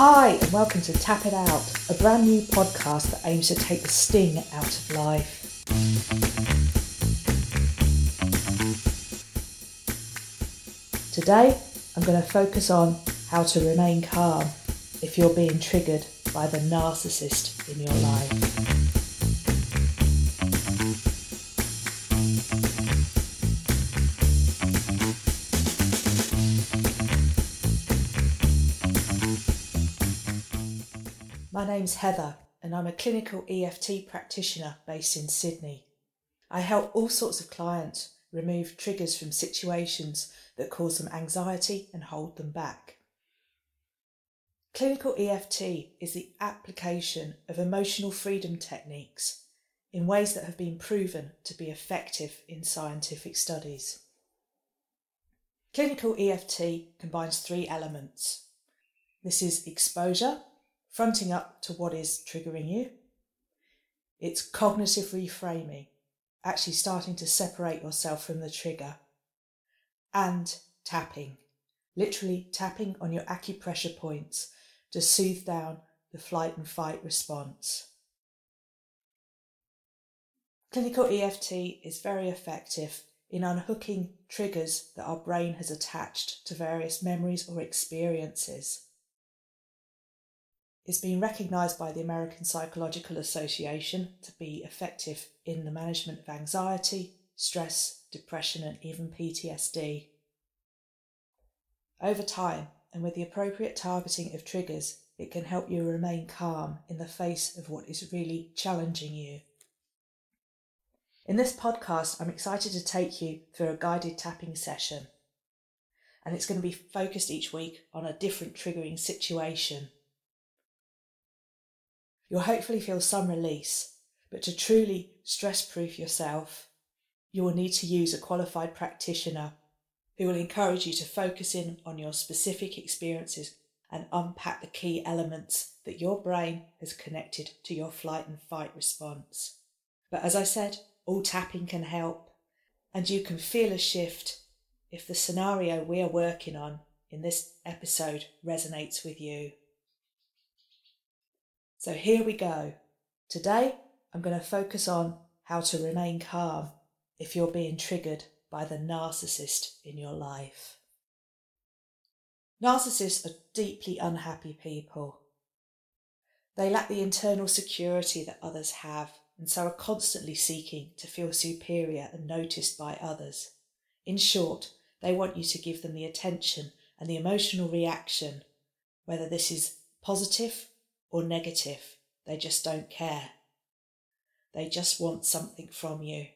Hi, and welcome to Tap It Out, a brand new podcast that aims to take the sting out of life. Today, I'm going to focus on how to remain calm if you're being triggered by the narcissist in your life. My name's Heather, and I'm a clinical EFT practitioner based in Sydney. I help all sorts of clients remove triggers from situations that cause them anxiety and hold them back. Clinical EFT is the application of emotional freedom techniques in ways that have been proven to be effective in scientific studies. Clinical EFT combines three elements. This is exposure, fronting up to what is triggering you. It's cognitive reframing, actually starting to separate yourself from the trigger. And tapping, literally tapping on your acupressure points to soothe down the flight and fight response. Clinical EFT is very effective in unhooking triggers that our brain has attached to various memories or experiences. It's been recognised by the American Psychological Association to be effective in the management of anxiety, stress, depression, and even PTSD. Over time, and with the appropriate targeting of triggers, it can help you remain calm in the face of what is really challenging you. In this podcast, I'm excited to take you through a guided tapping session. And it's going to be focused each week on a different triggering situation You'll hopefully feel some release, but to truly stress proof yourself, you will need to use a qualified practitioner who will encourage you to focus in on your specific experiences and unpack the key elements that your brain has connected to your flight and fight response. But as I said, all tapping can help, and you can feel a shift if the scenario we are working on in this episode resonates with you. So here we go. Today, I'm going to focus on how to remain calm if you're being triggered by the narcissist in your life. Narcissists are deeply unhappy people. They lack the internal security that others have and so are constantly seeking to feel superior and noticed by others. In short, they want you to give them the attention and the emotional reaction, whether this is positive or negative. They just don't care. They just want something from you.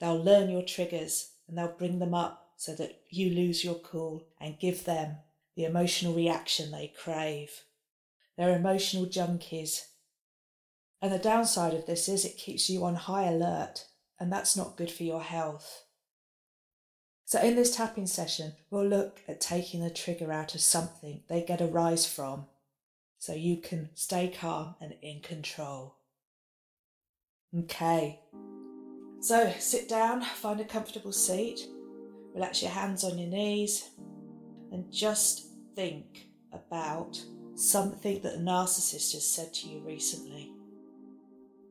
They'll learn your triggers and they'll bring them up so that you lose your cool and give them the emotional reaction they crave. They're emotional junkies. And the downside of this is it keeps you on high alert, and that's not good for your health. So, in this tapping session, we'll look at taking the trigger out of something they get a rise from so you can stay calm and in control. Okay, so sit down, find a comfortable seat, relax your hands on your knees, and just think about something that a narcissist has said to you recently.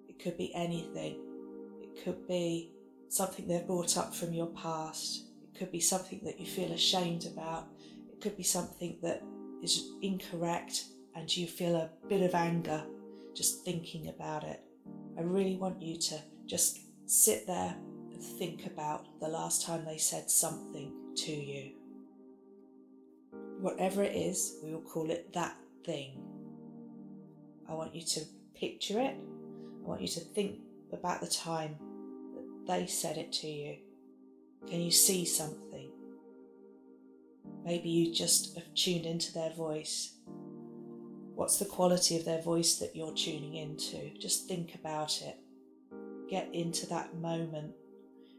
It could be anything, it could be something they've brought up from your past, it could be something that you feel ashamed about, it could be something that is incorrect and you feel a bit of anger just thinking about it, I really want you to just sit there and think about the last time they said something to you. Whatever it is, we will call it that thing. I want you to picture it. I want you to think about the time that they said it to you. Can you see something? Maybe you just have tuned into their voice What's the quality of their voice that you're tuning into? Just think about it. Get into that moment.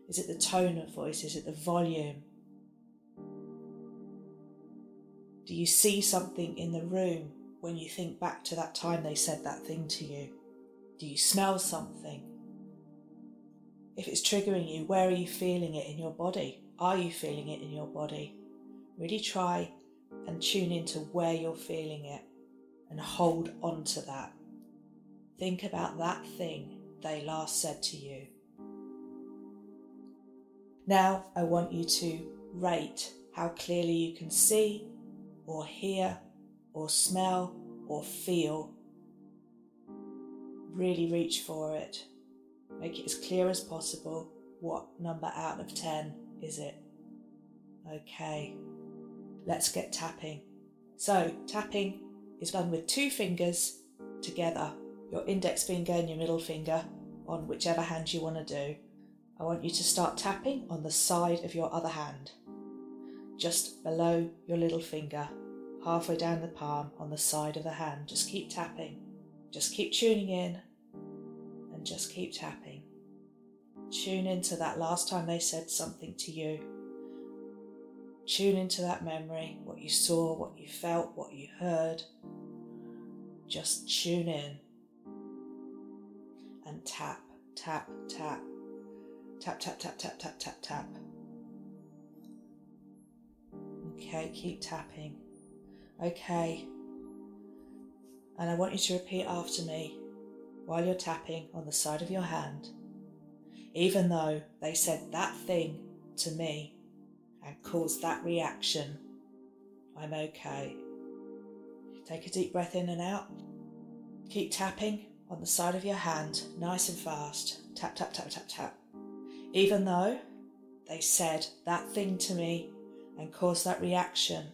Is it the tone of voice? Is it the volume? Do you see something in the room when you think back to that time they said that thing to you? Do you smell something? If it's triggering you, where are you feeling it in your body? Are you feeling it in your body? Really try and tune into where you're feeling it. And hold on to that. Think about that thing they last said to you. Now I want you to rate how clearly you can see or hear or smell or feel. Really reach for it. Make it as clear as possible. What number out of 10 is it? Okay, let's get tapping. So, tapping is done with two fingers together, your index finger and your middle finger on whichever hand you want to do. I want you to start tapping on the side of your other hand, just below your little finger, halfway down the palm on the side of the hand. Just keep tapping. Just keep tuning in and just keep tapping. Tune into that last time they said something to you. Tune into that memory, what you saw, what you felt, what you heard. Just tune in and tap, tap, tap. Tap, tap, tap, tap, tap, tap, tap. Okay, keep tapping. Okay. And I want you to repeat after me while you're tapping on the side of your hand. Even though they said that thing to me and caused that reaction, I'm okay. Take a deep breath in and out. Keep tapping on the side of your hand, nice and fast. Tap, tap, tap, tap, tap even though they said that thing to me and caused that reaction,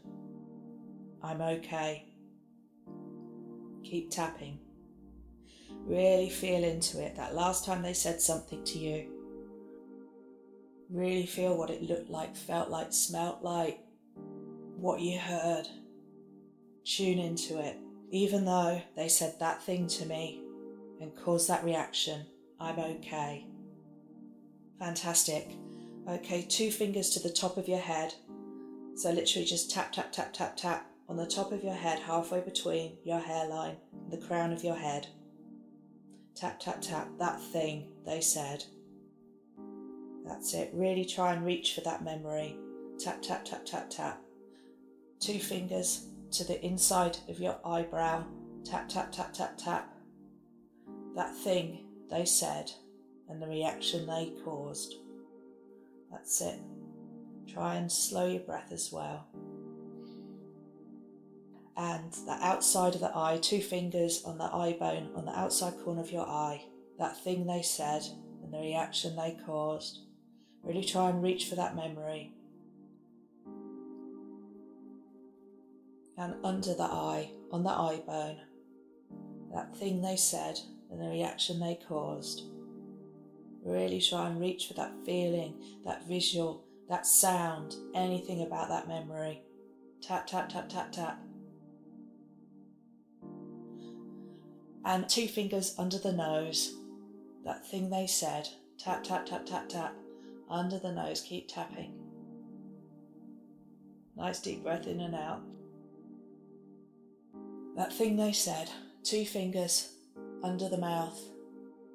I'm okay. Keep tapping. Really feel into it. That last time they said something to you, really feel what it looked like, felt like, smelt like, what you heard. Tune into it. Even though they said that thing to me and caused that reaction, I'm okay. Fantastic. Okay, two fingers to the top of your head. So literally just tap, tap, tap, tap, tap on the top of your head, halfway between your hairline and the crown of your head. Tap, tap, tap, that thing they said. That's it. Really try and reach for that memory. Tap, tap, tap, tap, tap. Two fingers to the inside of your eyebrow. Tap, tap, tap, tap, tap. That thing they said and the reaction they caused. That's it. Try and slow your breath as well. And the outside of the eye, two fingers on the eye bone on the outside corner of your eye, that thing they said and the reaction they caused. Really try and reach for that memory. And under the eye, on the eye bone, that thing they said and the reaction they caused. Really try and reach for that feeling, that visual, that sound, anything about that memory. Tap, tap, tap, tap, tap. And two fingers under the nose. That thing they said. Tap, tap, tap, tap, tap. Under the nose, keep tapping. Nice deep breath in and out. That thing they said. Two fingers under the mouth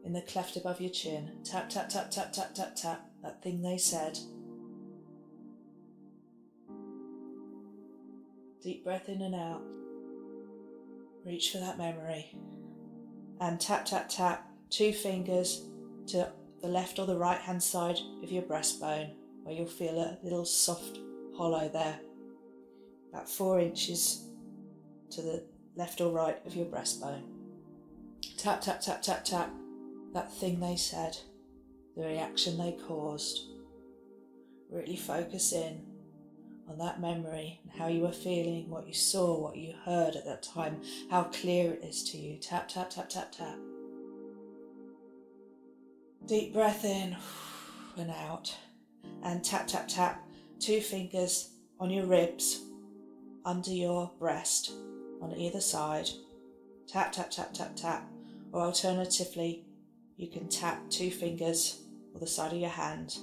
in the cleft above your chin. Tap, tap, tap, tap, tap, tap, tap. That thing they said. Deep breath in and out. Reach for that memory. And tap, tap, tap. Two fingers to the left or the right hand side of your breastbone, where you'll feel a little soft hollow there. About four inches to the left or right of your breastbone. Tap, tap, tap, tap, tap that thing they said, the reaction they caused. Really focus in on that memory and how you were feeling, what you saw, what you heard at that time, how clear it is to you. Tap, tap, tap, tap, tap. Deep breath in and out. And tap, tap, tap. Two fingers on your ribs, under your breast, on either side. Tap, tap, tap, tap, tap. Or alternatively, you can tap two fingers or the side of your hand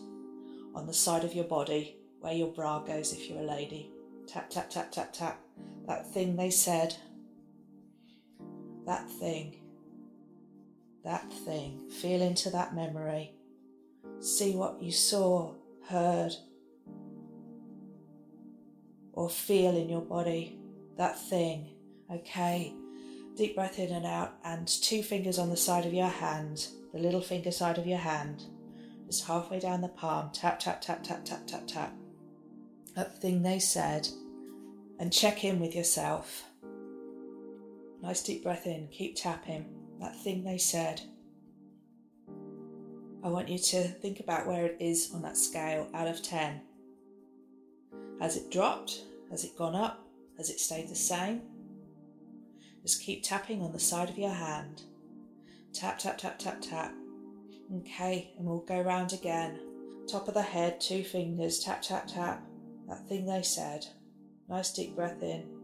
on the side of your body where your bra goes if you're a lady. Tap, tap, tap, tap, tap. That thing they said. That thing. That thing. Feel into that memory. See what you saw, heard, or feel in your body. That thing. Okay. Deep breath in and out, and two fingers on the side of your hand, the little finger side of your hand, just halfway down the palm. Tap, tap, tap, tap, tap, tap, tap. That thing they said, and check in with yourself. Nice deep breath in, keep tapping. That thing they said. I want you to think about where it is on that scale out of 10. Has it dropped? Has it gone up? Has it stayed the same? Just keep tapping on the side of your hand. Tap, tap, tap, tap, tap. Okay, and we'll go round again. Top of the head, two fingers, tap, tap, tap. That thing they said. Nice deep breath in.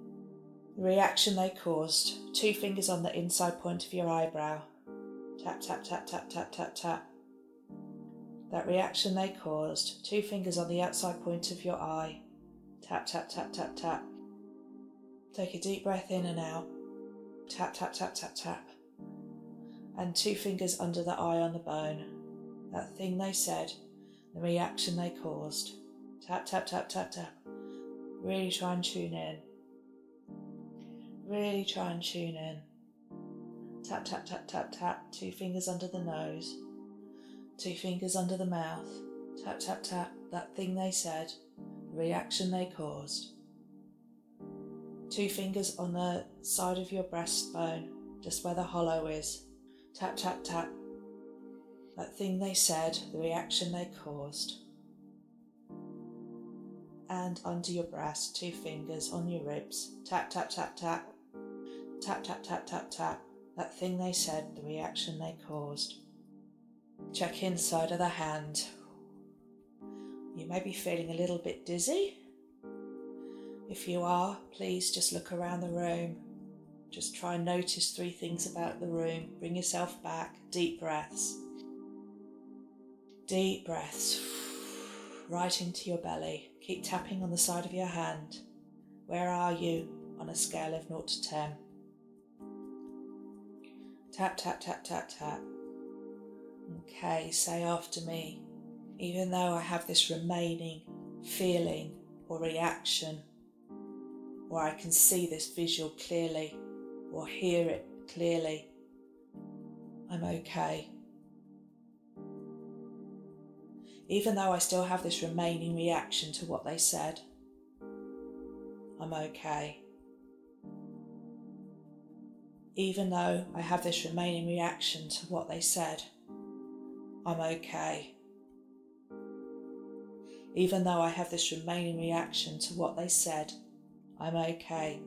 The reaction they caused, two fingers on the inside point of your eyebrow. Tap, tap, tap, tap, tap, tap, tap. That reaction they caused, two fingers on the outside point of your eye. Tap, tap, tap, tap, tap. Take a deep breath in and out. Tap, tap, tap, tap, tap. And two fingers under the eye on the bone. That thing they said, the reaction they caused. Tap, tap, tap, tap, tap. Really try and tune in. Really try and tune in. Tap, tap, tap, tap, tap. Two fingers under the nose. Two fingers under the mouth. Tap, tap, tap. That thing they said. The reaction they caused. Two fingers on the side of your breastbone, just where the hollow is. Tap, tap, tap. That thing they said, the reaction they caused. And under your breast, two fingers on your ribs. Tap, tap, tap, tap. Tap, tap, tap, tap, tap. That thing they said, the reaction they caused. Check inside of the hand. You may be feeling a little bit dizzy. If you are, please just look around the room. Just try and notice three things about the room. Bring yourself back. Deep breaths. Deep breaths. Right into your belly. Keep tapping on the side of your hand. Where are you on a scale of 0 to 10? Tap, tap, tap, tap, tap. Okay, say after me. Even though I have this remaining feeling or reaction, or I can see this visual clearly, or hear it clearly, I'm okay. Even though I still have this remaining reaction to what they said, I'm okay. Even though I have this remaining reaction to what they said, I'm okay. Even though I have this remaining reaction to what they said, I'm okay.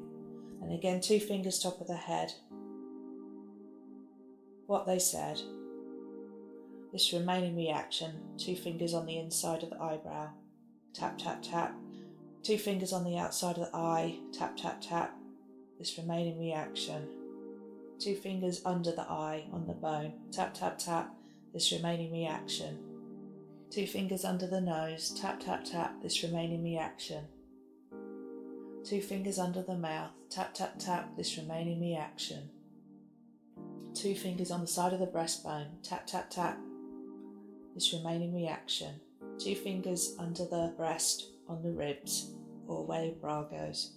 And again, two fingers top of the head. What they said. This remaining reaction, two fingers on the inside of the eyebrow. Tap, tap, tap. Two fingers on the outside of the eye. Tap, tap, tap. This remaining reaction. Two fingers under the eye on the bone. Tap, tap, tap this remaining reaction. Two fingers under the nose, tap, tap, tap, this remaining reaction. Two fingers under the mouth, tap, tap, tap, this remaining reaction. Two fingers on the side of the breastbone, tap, tap, tap, this remaining reaction. Two fingers under the breast, on the ribs, or where your bra goes.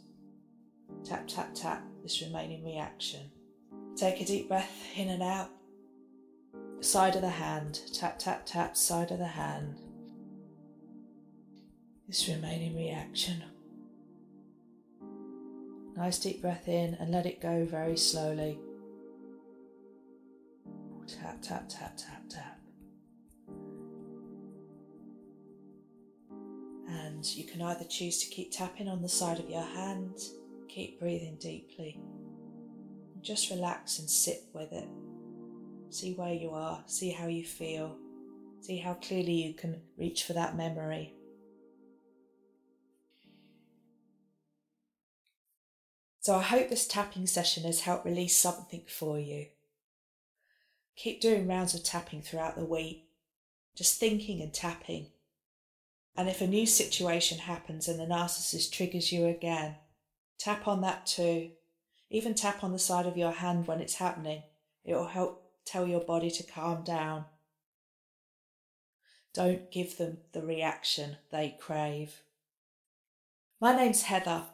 Tap, tap, tap, this remaining reaction. Take a deep breath in and out side of the hand, tap, tap, tap, side of the hand. This remaining reaction. Nice deep breath in and let it go very slowly. Tap, tap, tap, tap, tap. And you can either choose to keep tapping on the side of your hand, keep breathing deeply, just relax and sit with it. See where you are, see how you feel, see how clearly you can reach for that memory. So, I hope this tapping session has helped release something for you. Keep doing rounds of tapping throughout the week, just thinking and tapping. And if a new situation happens and the narcissist triggers you again, tap on that too. Even tap on the side of your hand when it's happening. It will help tell your body to calm down. Don't give them the reaction they crave. My name's Heather,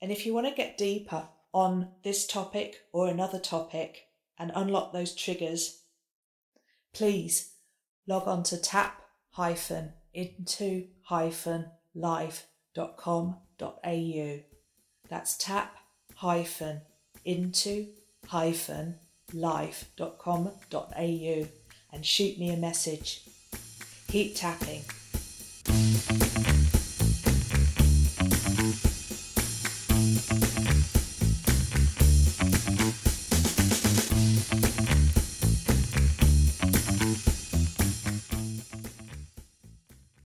and if you want to get deeper on this topic or another topic and unlock those triggers, please log on to tap into life.com.au. That's tap hyphen into-life.com.au and shoot me a message. Keep tapping.